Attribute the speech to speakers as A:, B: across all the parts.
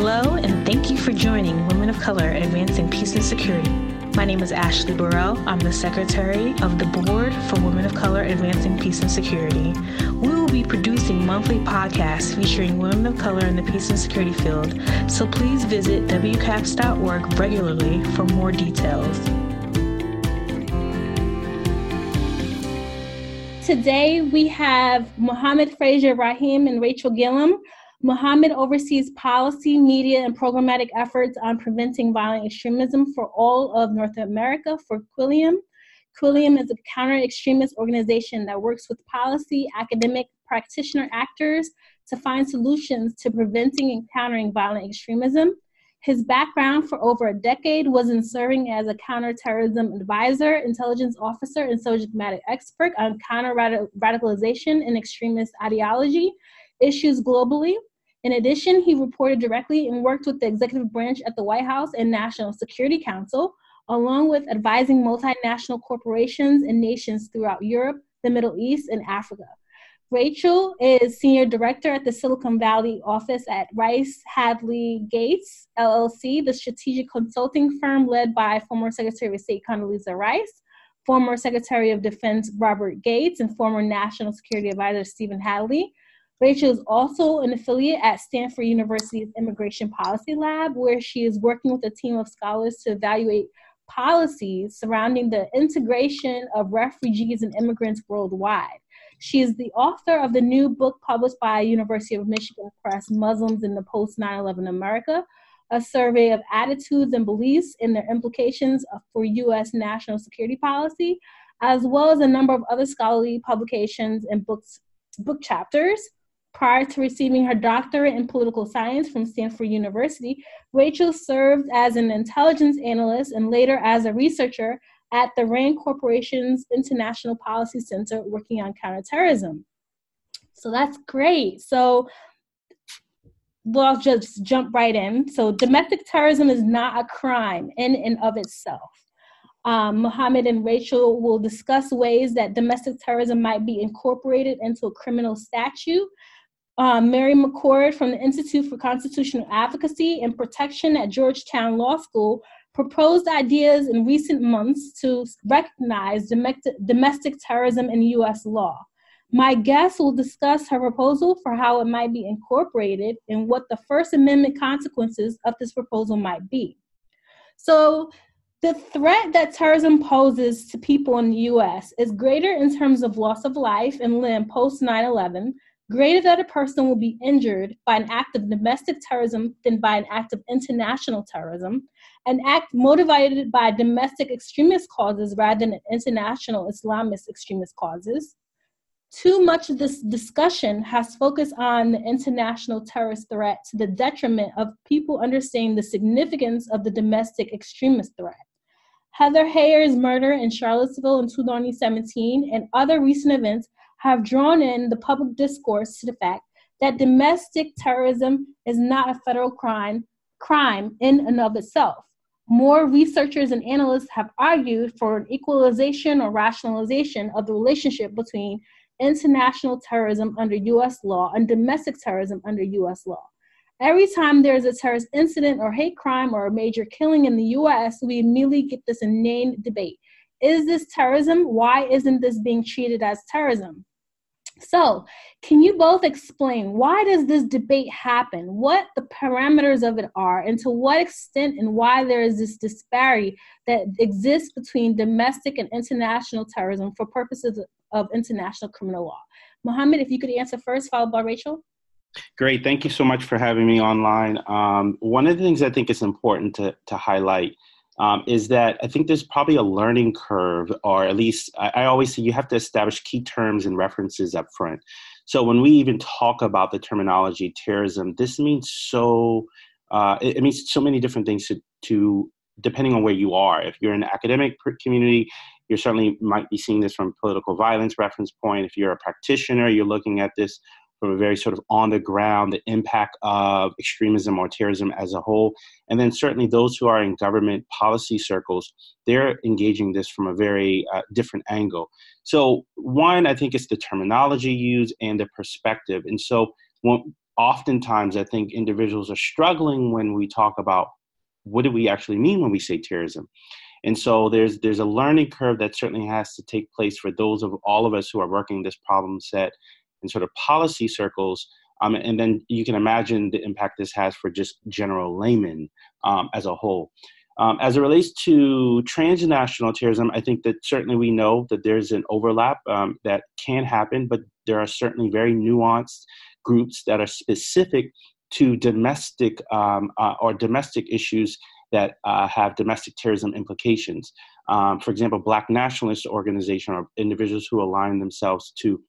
A: Hello, and thank you for joining Women of Color Advancing Peace and Security. My name is Ashley Burrell. I'm the Secretary of the Board for Women of Color Advancing Peace and Security. We will be producing monthly podcasts featuring women of color in the peace and security field, so please visit WCAPS.org regularly for more details.
B: Today we have Mohammed Fraser Rahim and Rachel Gillum Mohammed oversees policy, media, and programmatic efforts on preventing violent extremism for all of North America for Quilliam. Quilliam is a counter extremist organization that works with policy, academic, practitioner actors to find solutions to preventing and countering violent extremism. His background for over a decade was in serving as a counterterrorism advisor, intelligence officer, and subject matter expert on counter radicalization and extremist ideology issues globally. In addition, he reported directly and worked with the executive branch at the White House and National Security Council, along with advising multinational corporations and nations throughout Europe, the Middle East, and Africa. Rachel is Senior Director at the Silicon Valley office at Rice Hadley Gates, LLC, the strategic consulting firm led by former Secretary of State Condoleezza Rice, former Secretary of Defense Robert Gates, and former National Security Advisor Stephen Hadley. Rachel is also an affiliate at Stanford University's Immigration Policy Lab, where she is working with a team of scholars to evaluate policies surrounding the integration of refugees and immigrants worldwide. She is the author of the new book published by University of Michigan Press, Muslims in the Post 9 11 America, a survey of attitudes and beliefs and their implications for U.S. national security policy, as well as a number of other scholarly publications and books, book chapters. Prior to receiving her doctorate in political science from Stanford University, Rachel served as an intelligence analyst and later as a researcher at the RAND Corporation's International Policy Center working on counterterrorism. So that's great. So well, I'll just jump right in. So domestic terrorism is not a crime in and of itself. Um, Mohammed and Rachel will discuss ways that domestic terrorism might be incorporated into a criminal statute um, Mary McCord from the Institute for Constitutional Advocacy and Protection at Georgetown Law School proposed ideas in recent months to recognize domestic terrorism in U.S. law. My guest will discuss her proposal for how it might be incorporated and what the First Amendment consequences of this proposal might be. So, the threat that terrorism poses to people in the US is greater in terms of loss of life and limb post 9 11 greater that a person will be injured by an act of domestic terrorism than by an act of international terrorism, an act motivated by domestic extremist causes rather than international Islamist extremist causes. Too much of this discussion has focused on the international terrorist threat to the detriment of people understanding the significance of the domestic extremist threat. Heather Heyer's murder in Charlottesville in 2017 and other recent events have drawn in the public discourse to the fact that domestic terrorism is not a federal crime crime in and of itself. More researchers and analysts have argued for an equalization or rationalization of the relationship between international terrorism under US law and domestic terrorism under US law. Every time there's a terrorist incident or hate crime or a major killing in the US, we immediately get this inane debate. Is this terrorism? Why isn't this being treated as terrorism? So, can you both explain why does this debate happen? What the parameters of it are and to what extent and why there is this disparity that exists between domestic and international terrorism for purposes of international criminal law? Mohammed, if you could answer first, followed by Rachel.
C: Great. Thank you so much for having me online. Um, one of the things I think is important to, to highlight um, is that I think there's probably a learning curve, or at least I, I, always say you have to establish key terms and references up front. So when we even talk about the terminology terrorism, this means so uh, it, it, means so many different things to, to depending on where you are. If you're in the academic community, you certainly might be seeing this from political violence reference point. If you're a practitioner, you're looking at this from a very sort of on the ground, the impact of extremism or terrorism as a whole. And then certainly those who are in government policy circles, they're engaging this from a very uh, different angle. So, one, I think it's the terminology used and the perspective. And so, when, oftentimes I think individuals are struggling when we talk about what do we actually mean when we say terrorism. And so there's there's a learning curve that certainly has to take place for those of all of us who are working this problem set in sort of policy circles. Um, and then you can imagine the impact this has for just general laymen um, as a whole. Um, as it relates to transnational terrorism, I think that certainly we know that there's an overlap um, that can happen, but there are certainly very nuanced groups that are specific to domestic um, uh, or domestic issues that uh, have domestic terrorism implications. Um, for example, Black nationalist organization or individuals who align themselves to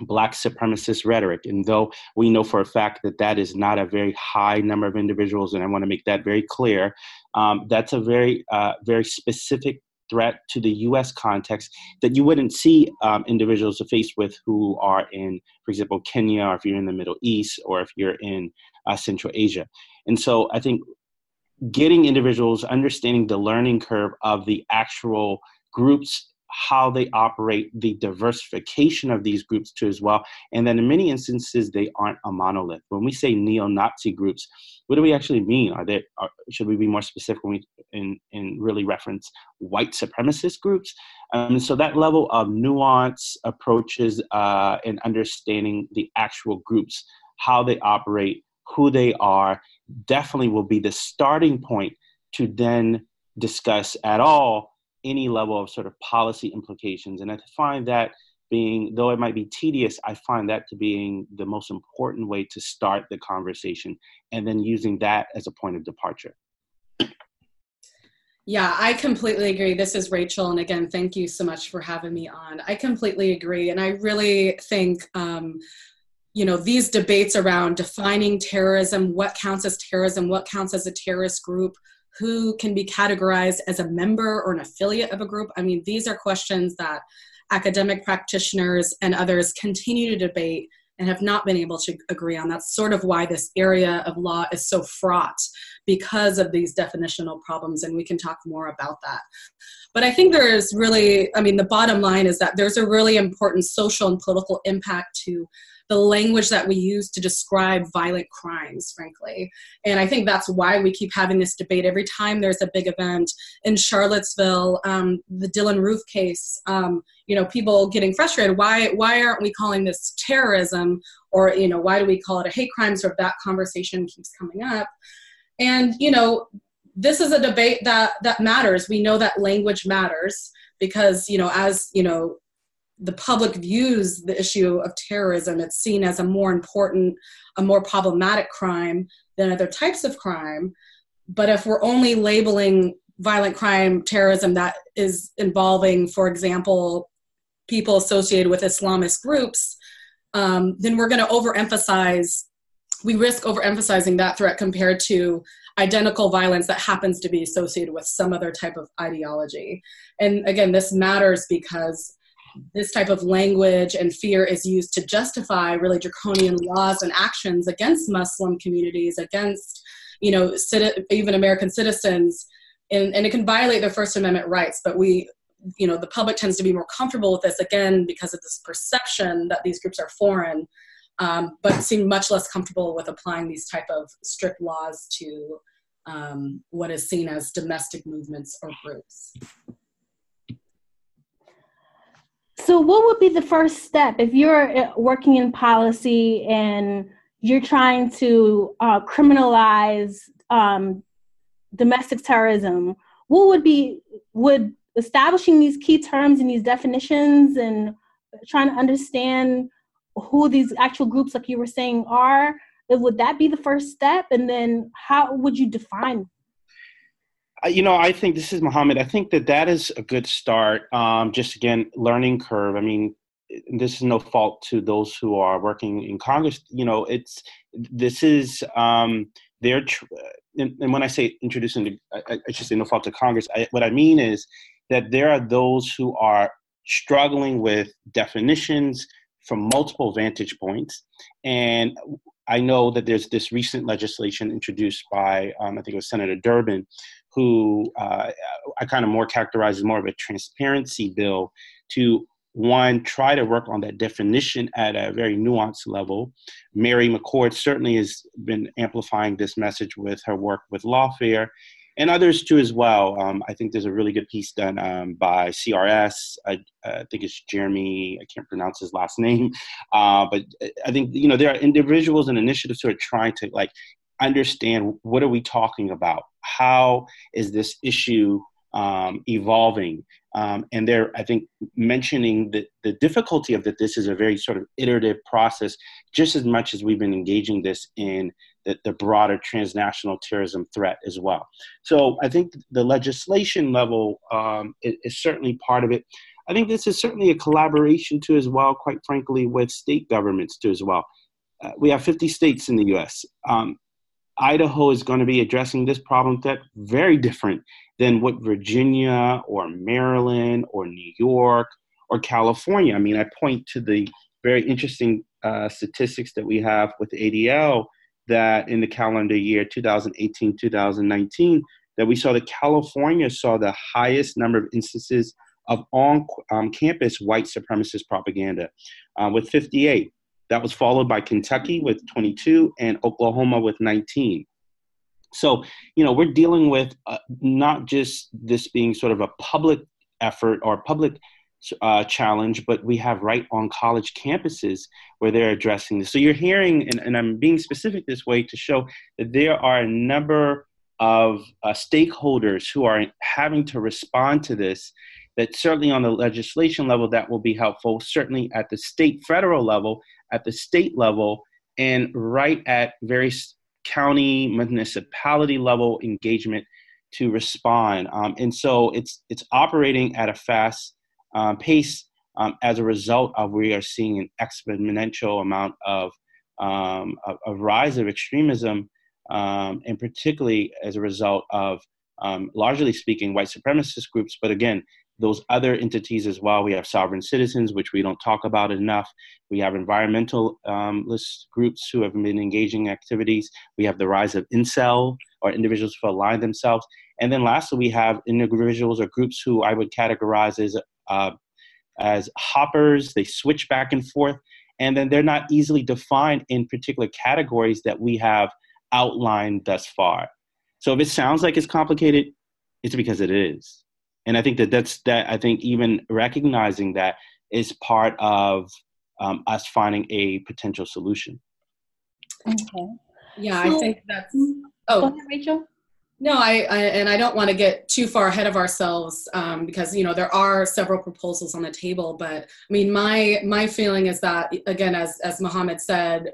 C: black supremacist rhetoric. And though we know for a fact that that is not a very high number of individuals, and I want to make that very clear, um, that's a very, uh, very specific threat to the U.S. context that you wouldn't see um, individuals faced with who are in, for example, Kenya, or if you're in the Middle East, or if you're in uh, Central Asia. And so I think getting individuals understanding the learning curve of the actual groups how they operate, the diversification of these groups too as well. And then in many instances, they aren't a monolith. When we say neo-Nazi groups, what do we actually mean? Are they are, should we be more specific when we in, in really reference white supremacist groups? Um, so that level of nuance approaches uh, and understanding the actual groups, how they operate, who they are, definitely will be the starting point to then discuss at all any level of sort of policy implications. And I find that being, though it might be tedious, I find that to being the most important way to start the conversation and then using that as a point of departure.
D: Yeah, I completely agree. This is Rachel. And again, thank you so much for having me on. I completely agree. And I really think, um, you know, these debates around defining terrorism, what counts as terrorism, what counts as a terrorist group, who can be categorized as a member or an affiliate of a group? I mean, these are questions that academic practitioners and others continue to debate and have not been able to agree on. That's sort of why this area of law is so fraught because of these definitional problems, and we can talk more about that. But I think there is really, I mean, the bottom line is that there's a really important social and political impact to the language that we use to describe violent crimes, frankly. And I think that's why we keep having this debate every time there's a big event in Charlottesville, um, the Dylann Roof case. Um, you know, people getting frustrated. Why why aren't we calling this terrorism? Or you know, why do we call it a hate crime? Sort of that conversation keeps coming up. And you know, this is a debate that that matters. We know that language matters because you know, as you know, the public views the issue of terrorism, it's seen as a more important, a more problematic crime than other types of crime. But if we're only labeling violent crime terrorism that is involving, for example, people associated with Islamist groups, um, then we're going to overemphasize, we risk overemphasizing that threat compared to identical violence that happens to be associated with some other type of ideology. And again, this matters because this type of language and fear is used to justify really draconian laws and actions against Muslim communities, against you know even American citizens, and, and it can violate their First Amendment rights. But we, you know, the public tends to be more comfortable with this again because of this perception that these groups are foreign, um, but seem much less comfortable with applying these type of strict laws to um, what is seen as domestic movements or groups.
B: So, what would be the first step if you're uh, working in policy and you're trying to uh, criminalize um, domestic terrorism? What would be would establishing these key terms and these definitions and trying to understand who these actual groups, like you were saying, are? Would that be the first step? And then, how would you define
C: you know, I think this is Mohammed. I think that that is a good start. Um, just again, learning curve. I mean, this is no fault to those who are working in Congress. You know, it's this is um, their. Tr- and, and, when I say introducing, the, I, I, should say no fault to Congress. I, what I mean is that there are those who are struggling with definitions from multiple vantage points, and I know that there's this recent legislation introduced by, um, I think it was Senator Durbin, who uh, I kind of more characterize as more of a transparency bill to one, try to work on that definition at a very nuanced level. Mary McCord certainly has been amplifying this message with her work with lawfare and others too as well. Um, I think there's a really good piece done um, by CRS. I, I, think it's Jeremy. I can't pronounce his last name, uh, but I think you know there are individuals and initiatives who are trying to like understand what are we talking about. How is this issue um, evolving? Um, and they're, I think, mentioning the, the difficulty of that this is a very sort of iterative process, just as much as we've been engaging this in the, the broader transnational terrorism threat as well. So I think the legislation level um, is, is, certainly part of it. I think this is certainly a collaboration too, as well, quite frankly, with state governments too, as well. Uh, we have 50 states in the US. Um, Idaho is going to be addressing this problem that very different than what Virginia or Maryland or New York or California. I mean, I point to the very interesting uh, statistics that we have with ADL that in the calendar year 2018 2019 that we saw that California saw the highest number of instances of on um, campus white supremacist propaganda uh, with 58. That was followed by Kentucky with 22 and Oklahoma with 19. So, you know, we're dealing with uh, not just this being sort of a public effort or public uh, challenge, but we have right on college campuses where they're addressing this. So you're hearing, and, and I'm being specific this way to show that there are a number of uh, stakeholders who are having to respond to this. That certainly on the legislation level, that will be helpful. Certainly at the state, federal level, at the state level, and right at various county, municipality level engagement to respond. Um, and so it's it's operating at a fast um, pace um, as a result of we are seeing an exponential amount of um, a, a, rise of extremism, um, and particularly as a result of, um, largely speaking, white supremacist groups. But again, those other entities as well. We have sovereign citizens, which we don't talk about enough. We have environmentalist um, groups who have been engaging activities. We have the rise of incel or individuals who align themselves. And then lastly, we have individuals or groups who I would categorize as uh, as hoppers. They switch back and forth, and then they're not easily defined in particular categories that we have outlined thus far. So if it sounds like it's complicated, it's because it is. And I think that that's that. I think even recognizing that is part of um, us finding a potential solution.
D: Okay. Yeah, so, I think that's. Oh,
B: ahead, Rachel.
D: No, I, I, and I don't want to get too far ahead of ourselves um, because you know there are several proposals on the table. But I mean, my my feeling is that again, as as Mohammed said,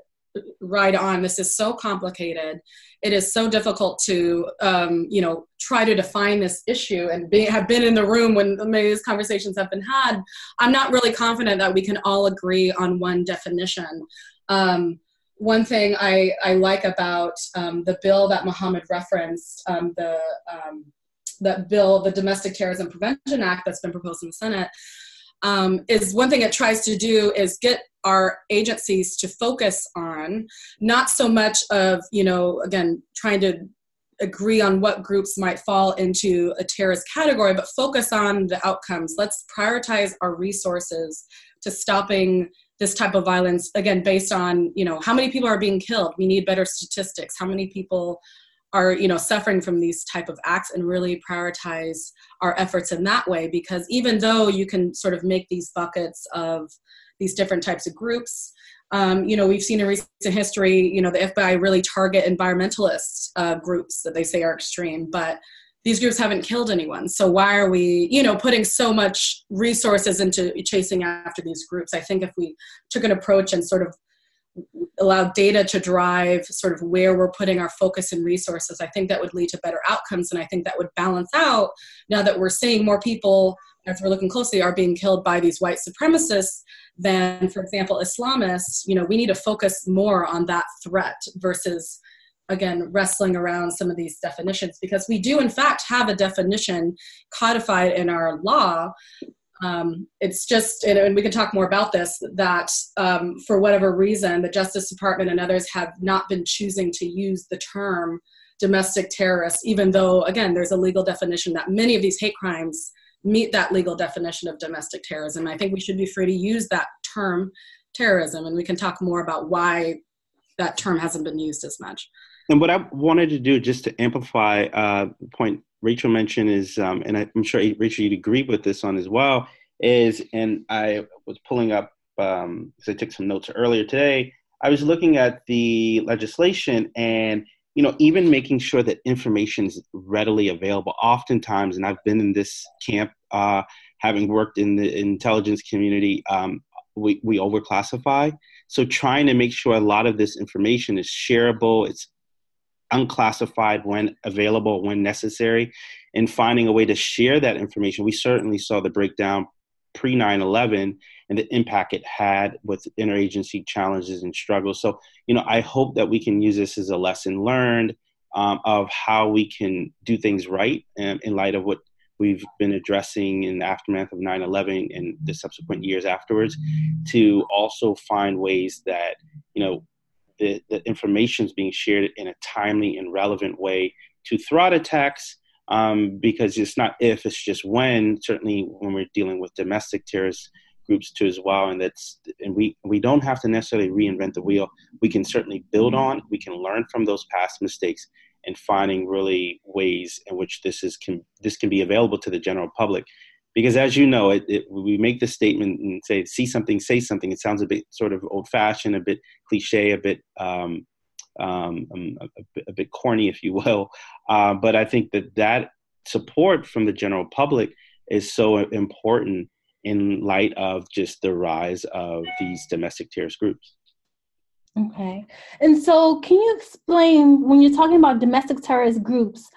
D: right on. This is so complicated. It is so difficult to um, you know try to define this issue and be, have been in the room when many of these conversations have been had. I'm not really confident that we can all agree on one definition. Um, one thing I, I like about um, the bill that Mohammed referenced, um, the um, that bill, the Domestic Terrorism Prevention Act that's been proposed in the Senate, um, is one thing it tries to do is get our agencies to focus on not so much of you know again trying to agree on what groups might fall into a terrorist category, but focus on the outcomes. Let's prioritize our resources to stopping this type of violence again based on you know how many people are being killed we need better statistics how many people are you know suffering from these type of acts and really prioritize our efforts in that way because even though you can sort of make these buckets of these different types of groups. Um, you know we've seen in recent history you know the fbi really target environmentalist uh, groups that they say are extreme but these groups haven't killed anyone. So why are we you know putting so much resources into chasing after these groups? I think if we took an approach and sort of allow data to drive sort of where we're putting our focus and resources i think that would lead to better outcomes and i think that would balance out now that we're seeing more people as we're looking closely are being killed by these white supremacists than for example islamists you know we need to focus more on that threat versus again wrestling around some of these definitions. Because we do in fact have a definition codified in our law. Um, it's just and we can talk more about this that um, for whatever reason the justice department and others have not been choosing to use the term domestic terrorists even though again there's a legal definition that many of these hate crimes meet that legal definition of domestic terrorism. I think we should be free to use that term terrorism, and we can talk more about why that term hasn't been used as much.
C: And what I wanted to do, just to amplify uh, the point Rachel mentioned, is, um, and I'm sure Rachel, you'd agree with this on as well, is, and I was pulling up, because um, I took some notes earlier today, I was looking at the legislation and you know even making sure that information is readily available. Oftentimes and i've been in this camp uh, having worked in the intelligence community um, we, we overclassify. So trying to make sure a lot of this information is shareable it's unclassified when available when necessary and finding a way to share that information. We certainly saw the breakdown pre 9-11 and the impact it had with interagency challenges and struggles. So, you know, I hope that we can use this as a lesson learned um, of how we can do things right um, in light of what we've been addressing in the aftermath of 9-11 and the subsequent years afterwards to also find ways that, you know, the, the information is being shared in a timely and relevant way to threat attacks um, because it's not if, it's just when, certainly when we're dealing with domestic terrorist groups too as well and that's and we we don't have to necessarily reinvent the wheel. We can certainly build on we can learn from those past mistakes and finding really ways in which this is can this can be available to the general public. Because as you know it, it, we make the statement and say see something say something. It sounds a bit sort of old fashioned a bit cliche a bit um, um, um a, a, bit corny if you will uh, but i think that that support from the general public is so important in light of just the rise of these domestic terrorist groups.
B: Okay. And so, can you explain when you're talking about domestic terrorist groups,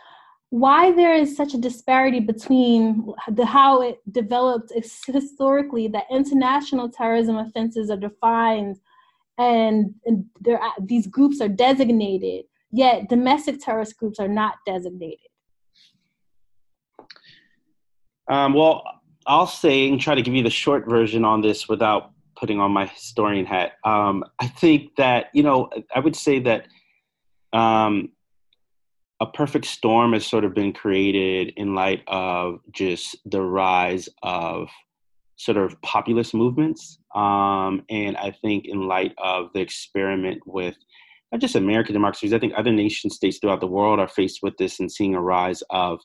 B: why there is such a disparity between the how it developed historically that international terrorism offenses are defined and, and these groups are designated, yet domestic terrorist groups are not designated?
C: Um, well, I'll say and try to give you the short version on this without putting on my historian hat. Um, I think that you know I would say that um, a perfect storm has sort of been created in light of just the rise of sort of populist movements, um, and I think in light of the experiment with not just American democracies, I think other nation states throughout the world are faced with this and seeing a rise of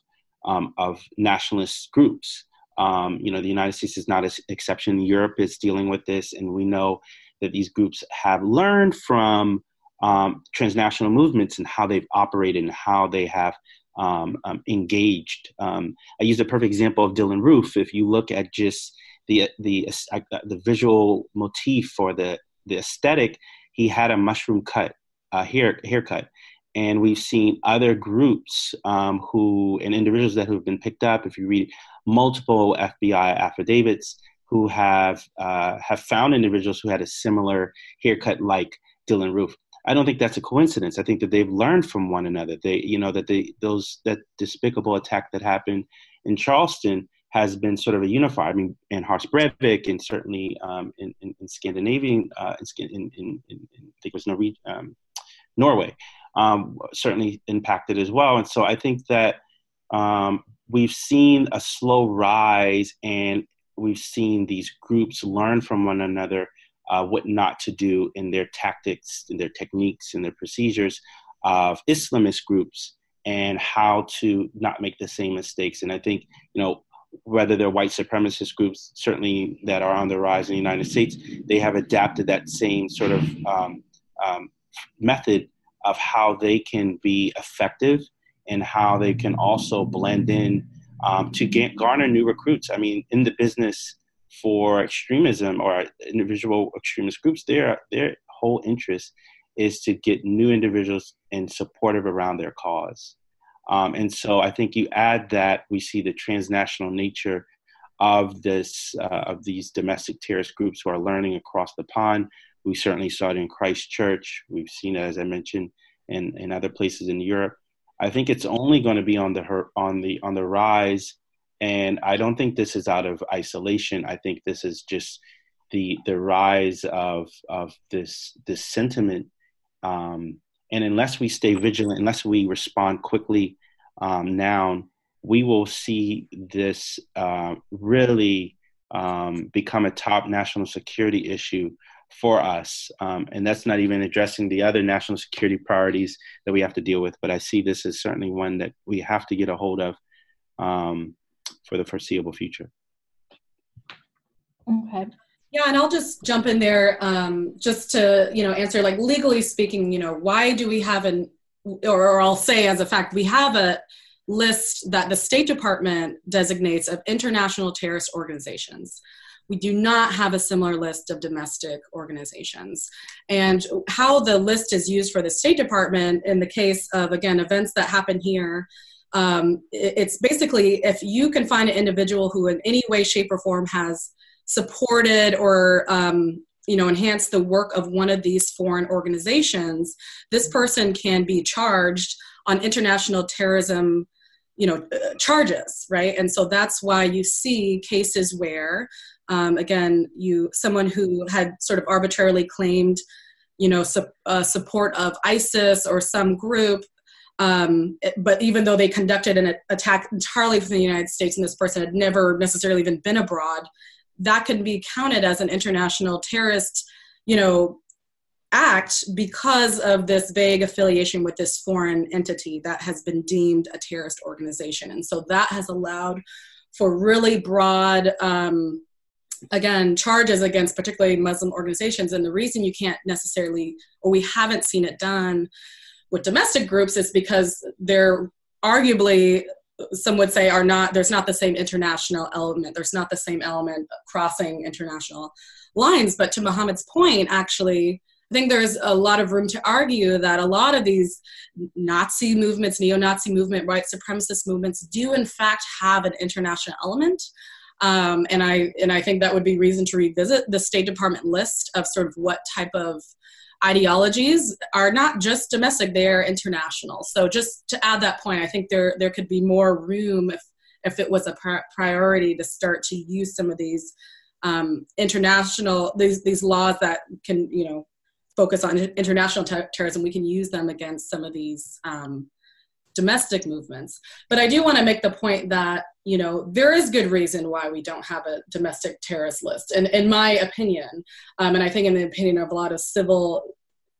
C: um, of nationalist groups. Um, you know, the United States is not an exception. Europe is dealing with this, and we know that these groups have learned from um, transnational movements and how they've operated and how they have um, um engaged. I use a perfect example of Dylann Roof. If you look at just the the uh, the visual motif for the the aesthetic, he had a mushroom cut hair haircut, and we've seen other groups um, who and individuals that have been picked up. If you read multiple FBI affidavits, who have uh, have found individuals who had a similar haircut like Dylann Roof. I don't think that's a coincidence. I think that they've learned from one another. They, you know, that they those that despicable attack that happened in Charleston has been sort of a unifier. I mean, in Harts Breivik and certainly um, in, in, in, Scandinavian, uh, in, in, in, I think it was um, Norway um, certainly impacted as well. And so I think that um, we've seen a slow rise and we've seen these groups learn from one another uh, what not to do in their tactics, in their techniques, in their procedures of Islamist groups and how to not make the same mistakes. And I think, you know, whether they're white supremacist groups, certainly that are on the rise in the United States, they have adapted that same sort of um, um, method of how they can be effective and how they can also blend in um, to get, garner new recruits. I mean, in the business for extremism or individual extremist groups, their their whole interest is to get new individuals and supportive around their cause. Um, and so I think you add that we see the transnational nature of this uh, of these domestic terrorist groups who are learning across the pond we certainly saw it in Christchurch. We've seen it, as I mentioned, in, in other places in Europe. I think it's only going to be on the on the on the rise, and I don't think this is out of isolation. I think this is just the the rise of of this this sentiment. Um, and unless we stay vigilant, unless we respond quickly um, now, we will see this uh, really um, become a top national security issue for us. Um, and that's not even addressing the other national security priorities that we have to deal with. But I see this as certainly one that we have to get a hold of um, for the foreseeable future.
B: Okay.
D: Yeah, and I'll just jump in there um, just to you know answer like legally speaking, you know, why do we have an or, I'll say as a fact we have a list that the State Department designates of international terrorist organizations. We do not have a similar list of domestic organizations. And how the list is used for the State Department in the case of, again, events that happen here, um, it's basically if you can find an individual who, in any way, shape, or form, has supported or um, you know enhanced the work of one of these foreign organizations this person can be charged on international terrorism you know uh, charges right? And so that's why you see cases where um, again you someone who had sort of arbitrarily claimed you know su- uh, support of isis or some group um, but even though they conducted an attack entirely from the united states and this person had never necessarily even been abroad that can be counted as an international terrorist you know act because of this vague affiliation with this foreign entity that has been deemed a terrorist organization. And so that has allowed for really broad, um, again, charges against particularly Muslim organizations. And the reason you can't necessarily, or we haven't seen it done with domestic groups is because they're arguably some would say are not there's not the same international element there's not the same element crossing international lines but to Mohammed's point actually I think there's a lot of room to argue that a lot of these Nazi movements, neo Nazi movement, white supremacist movements do in fact have an international element. Um, and I and I think that would be reason to revisit the State Department list of sort of what type of ideologies are not just domestic; they are international. So just to add that point, I think there there could be more room if if it was a priority to start to use some of these um, international these these laws that can you know focus on international ter- terrorism, we can use them against some of these um, domestic movements. But I do want to make the point that you know there is good reason why we don't have a domestic terrorist list, and in my opinion, um, and I think in the opinion of a lot of civil,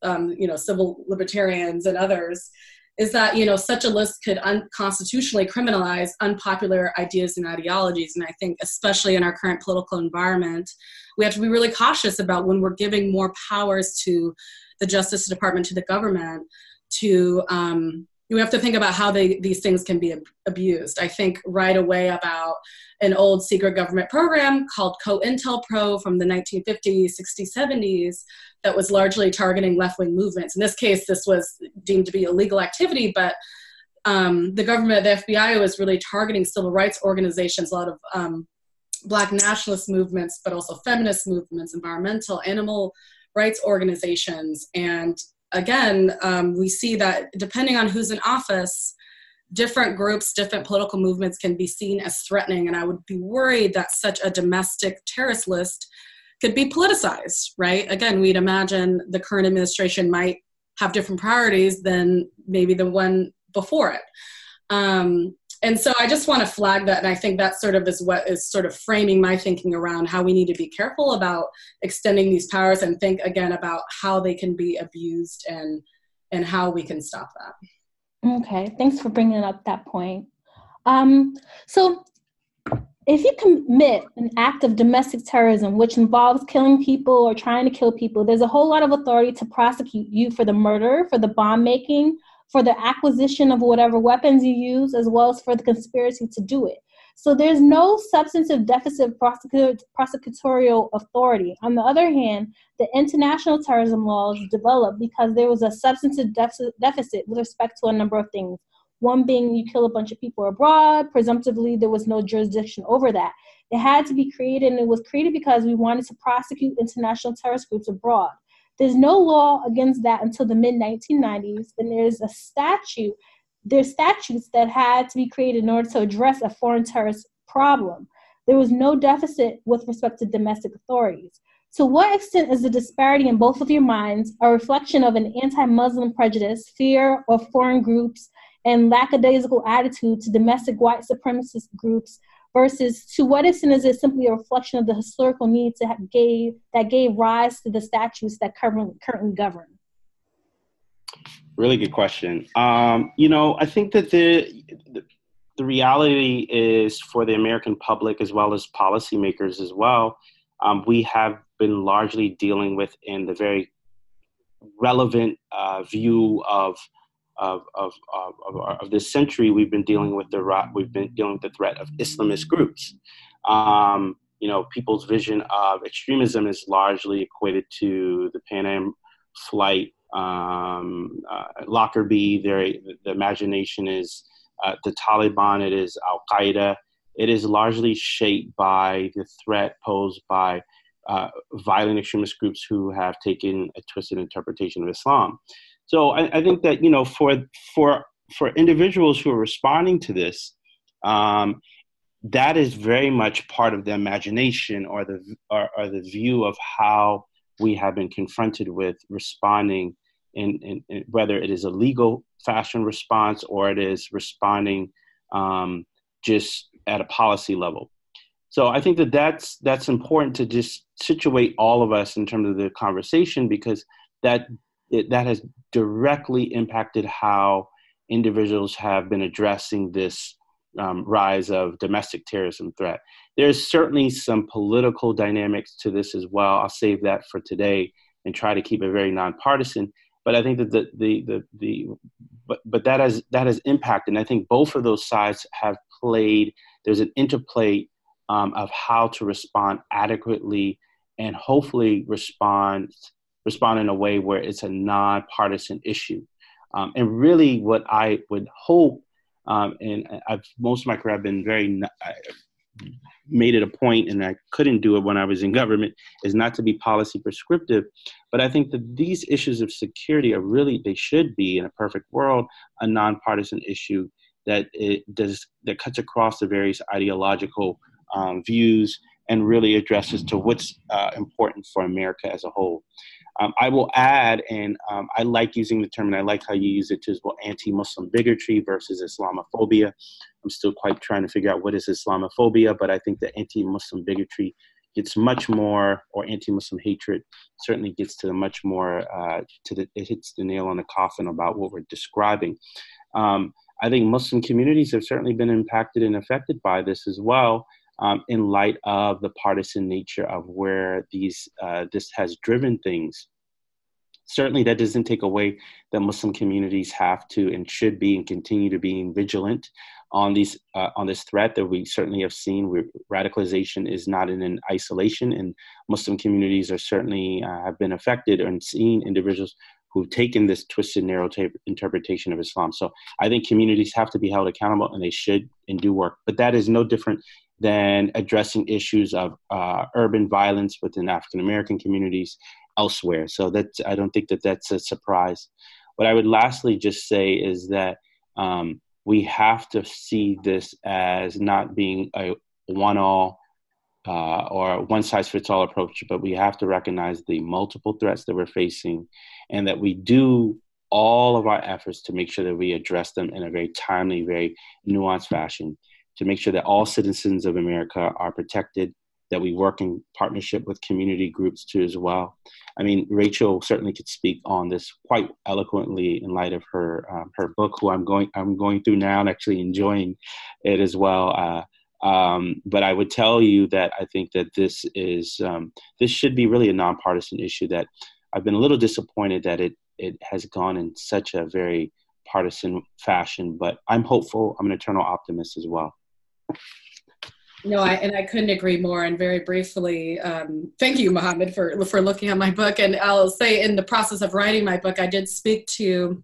D: um, you know, civil libertarians and others, is that you know such a list could unconstitutionally criminalize unpopular ideas and ideologies. And i think especially in our current political environment we have to be really cautious about when we're giving more powers to the justice department to the government to um, we have to think about how they, these things can be ab- abused. I think right away about an old secret government program called COINTELPRO from the 1950s, 60s, 70s that was largely targeting left wing movements. In this case, this was deemed to be illegal activity, but um, the government, the FBI, was really targeting civil rights organizations, a lot of um, black nationalist movements, but also feminist movements, environmental, animal rights organizations. And again, um, we see that depending on who's in office, different groups, different political movements can be seen as threatening. And I would be worried that such a domestic terrorist list could be politicized, right? Again, we'd imagine the current administration might have different priorities than maybe the one before it. Um, and so I just want to flag that, and I think that sort of is what is sort of framing my thinking around how we need to be careful about extending these powers and think again about how they can be abused and and how we can stop that.
B: Okay, thanks for bringing up that point. Um, so, if you commit an act of domestic terrorism, which involves killing people or trying to kill people, there's a whole lot of authority to prosecute you for the murder, for the bomb making, for the acquisition of whatever weapons you use, as well as for the conspiracy to do it. So there's no substantive deficit prosecutorial authority. On the other hand, the international terrorism laws developed because there was a substantive deficit with respect to a number of things. One being you kill a bunch of people abroad, presumptively there was no jurisdiction over that. It had to be created, and it was created because we wanted to prosecute international terrorist groups abroad. There's no law against that until the mid 1990s, and there's a statute. There's statutes that had to be created in order to address a foreign terrorist problem. There was no deficit with respect to domestic authorities. To what extent is the disparity in both of your minds a reflection of an anti Muslim prejudice, fear of foreign groups, and lackadaisical attitude to domestic white supremacist groups versus to what extent is it simply a reflection of the historical needs that gave that gave rise to the statutes that currently currently govern?
C: Really good question. Um, you know, I think that the, the the reality is for the American public as well as policymakers as well. Um, we have been largely dealing with in the very relevant uh, view of of, of, of, of, this century, we've been dealing with the we've been dealing with the threat of Islamist groups. Um, you know, people's vision of extremism is largely equated to the Pan Am flight, um, uh, Lockerbie. There, the imagination is uh, the Taliban. It is Al Qaeda. It is largely shaped by the threat posed by uh, violent extremist groups who have taken a twisted interpretation of Islam. So I, I, think that you know for for for individuals who are responding to this, um, that is very much part of the imagination or the or, or, the view of how we have been confronted with responding in, in, in whether it is a legal fashion response or it is responding um, just at a policy level. So I think that that's that's important to just situate all of us in terms of the conversation because that it, that has directly impacted how individuals have been addressing this um, rise of domestic terrorism threat. There's certainly some political dynamics to this as well. I'll save that for today and try to keep it very nonpartisan. But I think that the the the, the but but that has that has impacted. And I think both of those sides have played. There's an interplay um, of how to respond adequately and hopefully respond respond in a way where it's a nonpartisan issue. Um, and really, what I would hope, um, and I've most of my career I've been very I made it a point, and I couldn't do it when I was in government, is not to be policy prescriptive. But I think that these issues of security are really they should be in a perfect world a nonpartisan issue that it does that cuts across the various ideological um, views and really addresses to what's uh, important for America as a whole. Um, I will add, and um, I like using the term, and I like how you use it too, as well anti-Muslim bigotry versus Islamophobia. I'm still quite trying to figure out what is Islamophobia, but I think that anti-Muslim bigotry gets much more, or anti-Muslim hatred certainly gets to the much more, uh, to the, it hits the nail on the coffin about what we're describing. Um, I think Muslim communities have certainly been impacted and affected by this as well um, in light of the partisan nature of where these uh, this has driven things. Certainly, that doesn't take away that Muslim communities have to and should be and continue to be vigilant on these uh, on this threat that we certainly have seen. Where radicalization is not in an isolation, and Muslim communities are certainly uh, have been affected and seen individuals who've taken this twisted narrow t- interpretation of Islam. So I think communities have to be held accountable and they should and do work. But that is no different than addressing issues of uh, urban violence within African American communities elsewhere. So that I don't think that that's a surprise. What I would lastly just say is that um, we have to see this as not being a one all uh, or one size fits all approach, but we have to recognize the multiple threats that we're facing and that we do all of our efforts to make sure that we address them in a very timely, very nuanced fashion to make sure that all citizens of America are protected, that we work in partnership with community groups too as well. I mean, Rachel certainly could speak on this quite eloquently in light of her um, her book, who I'm going I'm going through now and actually enjoying it as well. Uh, um, but I would tell you that I think that this is um, this should be really a nonpartisan issue. That I've been a little disappointed that it it has gone in such a very partisan fashion. But I'm hopeful. I'm an eternal optimist as well.
D: No, I, and I couldn't agree more. And very briefly, um, thank you, Mohammed, for for looking at my book. And I'll say, in the process of writing my book, I did speak to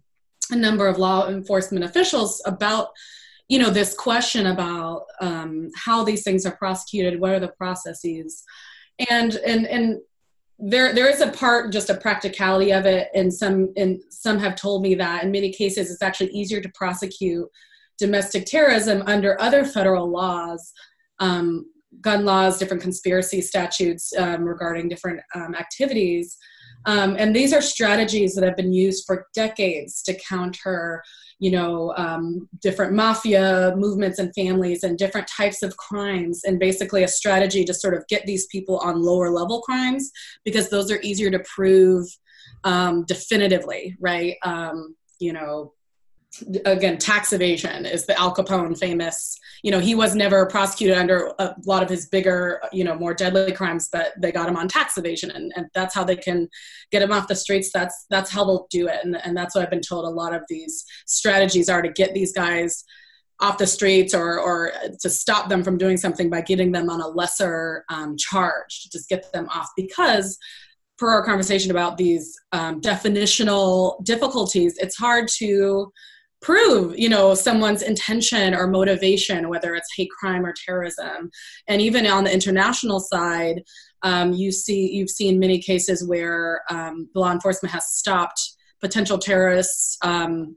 D: a number of law enforcement officials about, you know, this question about um, how these things are prosecuted, what are the processes, and and and there there is a part just a practicality of it and some and some have told me that in many cases it's actually easier to prosecute domestic terrorism under other federal laws, um, gun laws, different conspiracy statutes um, regarding different um, activities. Um, and these are strategies that have been used for decades to counter you know, um, different mafia movements and families and different types of crimes, and basically a strategy to sort of get these people on lower level crimes because those are easier to prove definitively, right? You know, again tax evasion is the al capone famous you know he was never prosecuted under a lot of his bigger you know more deadly crimes but they got him on tax evasion and, and that's how they can get him off the streets. That's that's how they'll do it and, and that's what i've been told a lot of these strategies are to get these guys off the streets or, or to stop them from doing something by getting them on a lesser um, charge to just get them off. Because per our conversation about these um, definitional difficulties it's hard to prove you know someone's intention or motivation whether it's hate crime or terrorism. And even on the international side um, you see you've seen many cases where um, law enforcement has stopped potential terrorists um,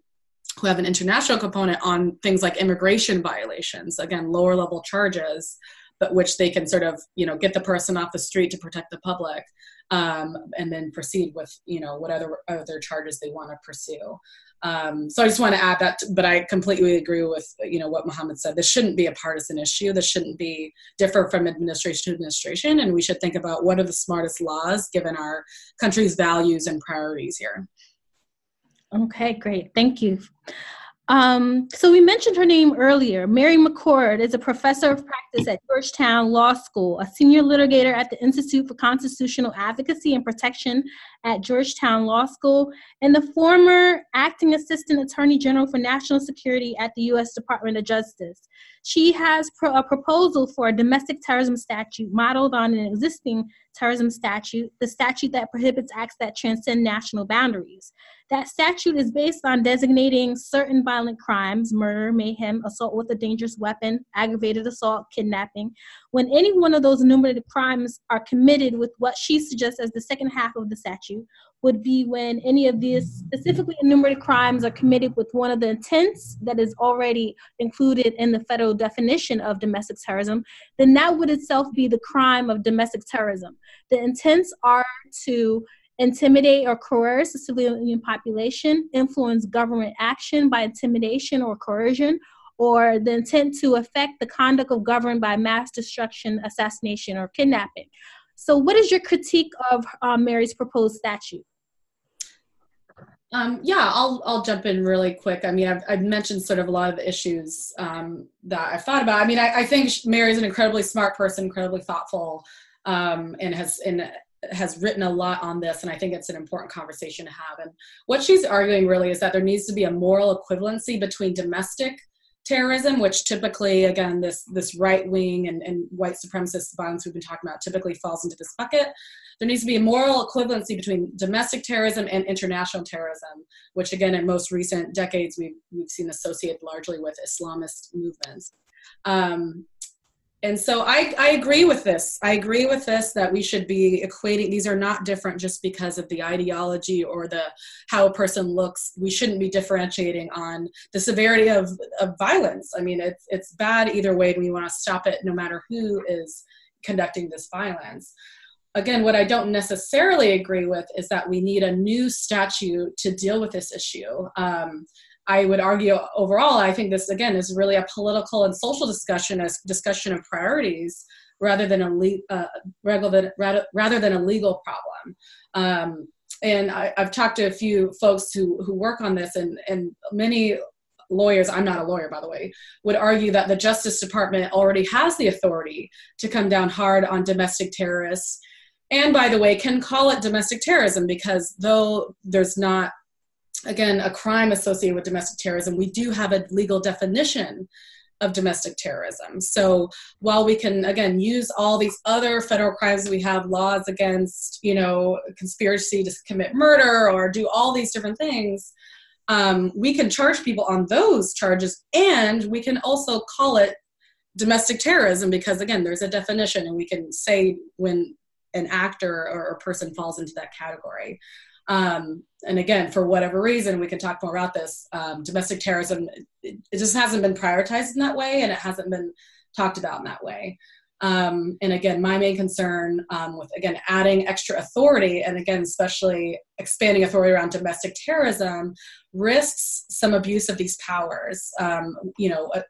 D: who have an international component on things like immigration violations again lower level charges but which they can sort of you know get the person off the street to protect the public um, and then proceed with you know whatever other charges they want to pursue um, so I just want to add that, but I completely agree with you know what Mohammed said. This shouldn't be a partisan issue. This shouldn't be differ from administration to administration, and we should think about what are the smartest laws given our country's values and priorities here.
B: Okay, great. Thank you. Um, so we mentioned her name earlier. Mary McCord is a professor of practice at Georgetown Law School, a senior litigator at the Institute for Constitutional Advocacy and Protection at Georgetown Law School, and the former acting assistant attorney general for national security at the U.S. Department of Justice. She has pro- a proposal for a domestic terrorism statute modeled on an existing terrorism statute, the statute that prohibits acts that transcend national boundaries. That statute is based on designating certain violent crimes murder, mayhem, assault with a dangerous weapon, aggravated assault, kidnapping. When any one of those enumerated crimes are committed with what she suggests as the second half of the statute, would be when any of these specifically enumerated crimes are committed with one of the intents that is already included in the federal definition of domestic terrorism, then that would itself be the crime of domestic terrorism. The intents are to intimidate or coerce the civilian population, influence government action by intimidation or coercion, or the intent to affect the conduct of government by mass destruction, assassination, or kidnapping. So, what is your critique of uh, Mary's proposed statute?
D: Um, yeah, I'll I'll jump in really quick. I mean, I've, I've mentioned sort of a lot of the issues um, that I've thought about. I mean, I, I think Mary's an incredibly smart person, incredibly thoughtful, um, and has and has written a lot on this. And I think it's an important conversation to have. And what she's arguing really is that there needs to be a moral equivalency between domestic terrorism, which typically, again, this this right wing and, and white supremacist violence we've been talking about typically falls into this bucket. There needs to be a moral equivalency between domestic terrorism and international terrorism, which again, in most recent decades, we've, we've seen associated largely with Islamist movements. Um, and so I, I agree with this. I agree with this that we should be equating. These are not different just because of the ideology or the how a person looks. We shouldn't be differentiating on the severity of, of violence. I mean, it's it's bad either way. And we want to stop it, no matter who is conducting this violence. Again, what I don't necessarily agree with is that we need a new statute to deal with this issue. Um, I would argue overall, I think this again is really a political and social discussion, a discussion of priorities rather than a le- uh, rather, rather than a legal problem. Um, and I, have talked to a few folks who who work on this, and and many lawyers i'm not a lawyer by the way would argue that the justice department already has the authority to come down hard on domestic terrorists and by the way can call it domestic terrorism because though there's not again, a crime associated with domestic terrorism, we do have a legal definition of domestic terrorism. So while we can again use all these other federal crimes, we have laws against you know conspiracy to commit murder or do all these different things. Um, we can charge people on those charges, and we can also call it domestic terrorism because again, there's a definition, and we can say when an actor or a person falls into that category. Um, and again, for whatever reason, we can talk more about this. Um, domestic terrorism, it, it, just hasn't been prioritized in that way, and it hasn't been talked about in that way. Um, and again, my main concern um, with again adding extra authority, and again, especially expanding authority around domestic terrorism, risks some abuse of these powers. Um, you know, uh,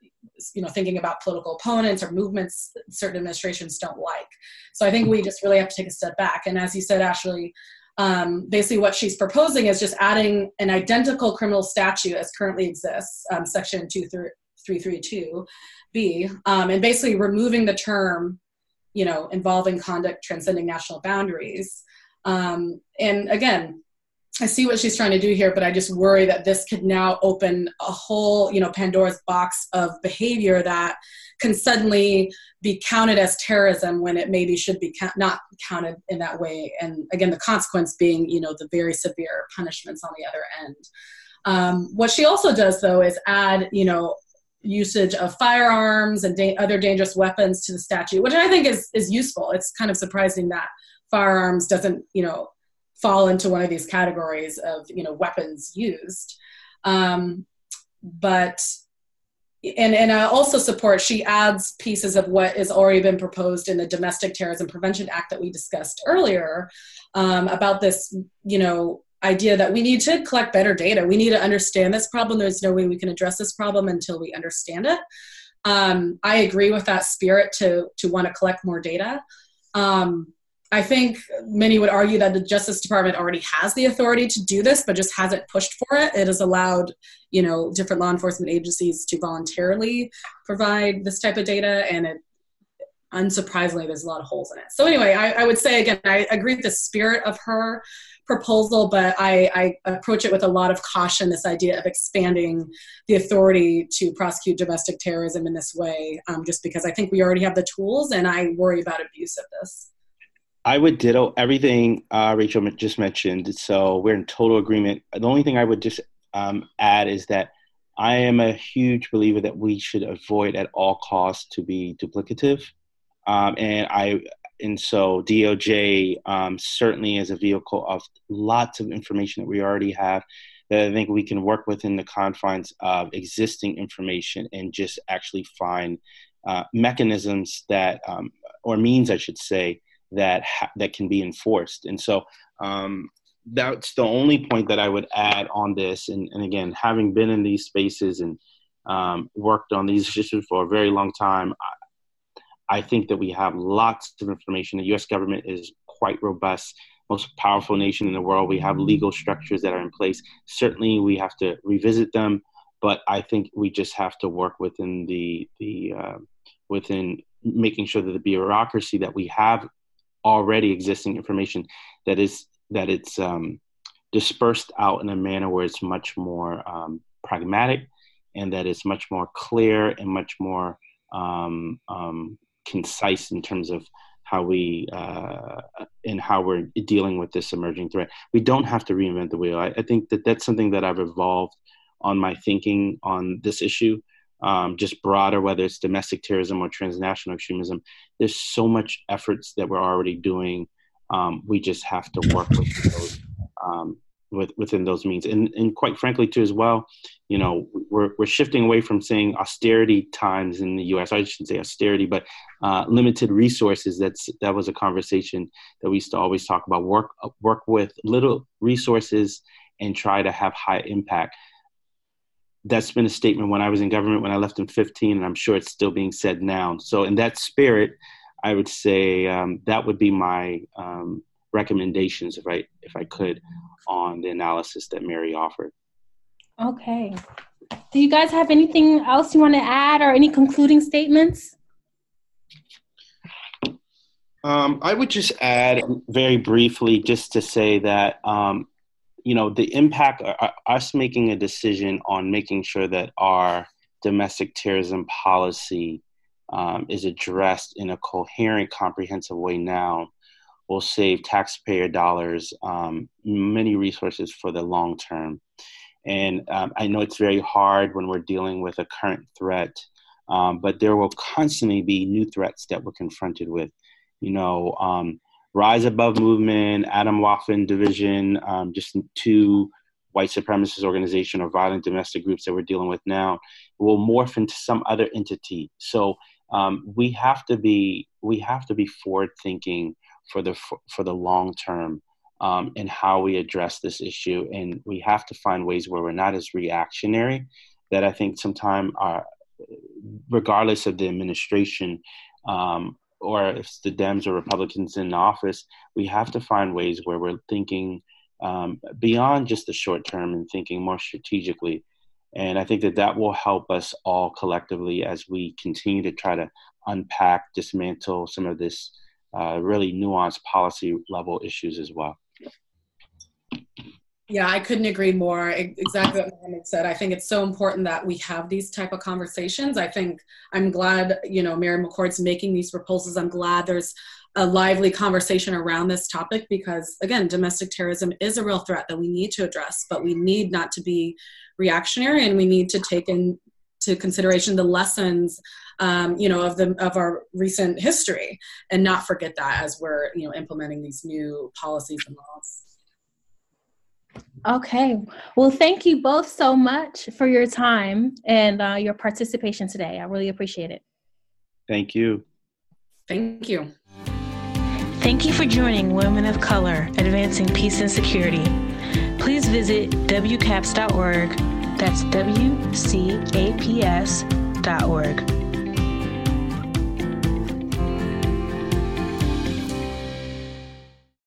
D: you know, thinking about political opponents or movements certain administrations don't like. So I think we just really have to take a step back. And as you said, Ashley, um, basically what she's proposing is just adding an identical criminal statute as currently exists, um, section 2332 B, um, and basically removing the term, you know, involving conduct transcending national boundaries. Um, and again, I see what she's trying to do here, but I just worry that this could now open a whole, you know, Pandora's box of behavior that can suddenly be counted as terrorism when it maybe should be not counted in that way. And again, the consequence being, you know, the very severe punishments on the other end. Um, what she also does, though, is add, you know, usage of firearms and da- other dangerous weapons to the statute, which I think is is useful. It's kind of surprising that firearms doesn't, you know, fall into one of these categories of, you know, weapons used. Um, but and and I also support. She adds pieces of what has already been proposed in the Domestic Terrorism Prevention Act that we discussed earlier um, about this, you know, idea that we need to collect better data. We need to understand this problem. There's no way we can address this problem until we understand it. Um, I agree with that spirit to to want to collect more data. Um, I think many would argue that the Justice Department already has the authority to do this, but just hasn't pushed for it. It has allowed, you know, different law enforcement agencies to voluntarily provide this type of data, and it, unsurprisingly, there's a lot of holes in it. So anyway, I, I would say again, I agree with the spirit of her proposal, but I, I approach it with a lot of caution. This idea of expanding the authority to prosecute domestic terrorism in this way, um, just because I think we already have the tools, and I worry about abuse of this.
C: I would ditto everything uh, Rachel just mentioned. So we're in total agreement. The only thing I would just um, add is that I am a huge believer that we should avoid at all costs to be duplicative. Um, and I and so DOJ um, certainly is a vehicle of lots of information that we already have that I think we can work within the confines of existing information and just actually find uh, mechanisms that um, or means I should say that ha- that can be enforced. And so um, that's the only point that I would add on this. And, and again, having been in these spaces and um, worked on these issues for a very long time, I, I, think that we have lots of information. The U.S. government is quite robust, most powerful nation in the world. We have legal structures that are in place. Certainly, we have to revisit them, but I think we just have to work within the the uh, within making sure that the bureaucracy that we have already existing information that is that it's um, dispersed out in a manner where it's much more um, pragmatic and that it's much more clear and much more um, um concise in terms of how we uh, and how we're dealing with this emerging threat. We don't have to reinvent the wheel. I, I think that that's something that I've evolved on my thinking on this issue um, just broader, whether it's domestic terrorism or transnational extremism. There's so much efforts that we're already doing. Um, we just have to work with those, um, with, within those means. And, and quite frankly, too, as well, you know, we're, we're shifting away from saying austerity times in the U.S. I shouldn't say austerity, but uh, limited resources. That's that was a conversation that we used to always talk about. Work work with little resources and try to have high impact that's been a statement when I was in government when I left in 15, and I'm sure it's still being said now. So, in that spirit, I would say um, that would be my um, recommendations if I if I could on the analysis that Mary offered.
B: Okay. Do you guys have anything else you want to add or any concluding statements?
C: Um, I would just add very briefly, just to say that um, you know the impact uh, uh, us making a decision on making sure that our domestic terrorism policy um, is addressed in a coherent comprehensive way now will save taxpayer dollars um, many resources for the long term. And um, i know it's very hard when we're dealing with a current threat um, but there will constantly be new threats that we're confronted with. You know um, Rise Above Movement, Atomwaffen Division, um, just two white supremacist organization or violent domestic groups that we're dealing with now will morph into some other entity. So um, we have to be we have to be forward thinking for the for, the long term um, in how we address this issue, and we have to find ways where we're not as reactionary. That I think sometimes, regardless of the administration, um, or if the Dems or Republicans in office, we have to find ways where we're thinking um, beyond just the short term and thinking more strategically. And I think that that will help us all collectively as we continue to try to unpack, dismantle some of this uh, really nuanced policy level issues as well.
D: Yeah, I couldn't agree more. Exactly said. I think it's so important that we have these type of conversations. I think I'm glad, you know, Mary McCord's making these proposals. I'm glad there's a lively conversation around this topic because, again, domestic terrorism is a real threat that we need to address, but we need not to be reactionary and we need to take into consideration the lessons, um, you know, of the of our recent history and not forget that as we're, you know, implementing these new policies and laws.
B: Okay. Well, thank you both so much for your time and uh, your participation today. I really appreciate it.
C: Thank you.
D: Thank you.
A: Thank you for joining Women of Color Advancing Peace and Security. Please visit WCAPS.org. That's WCAPS.org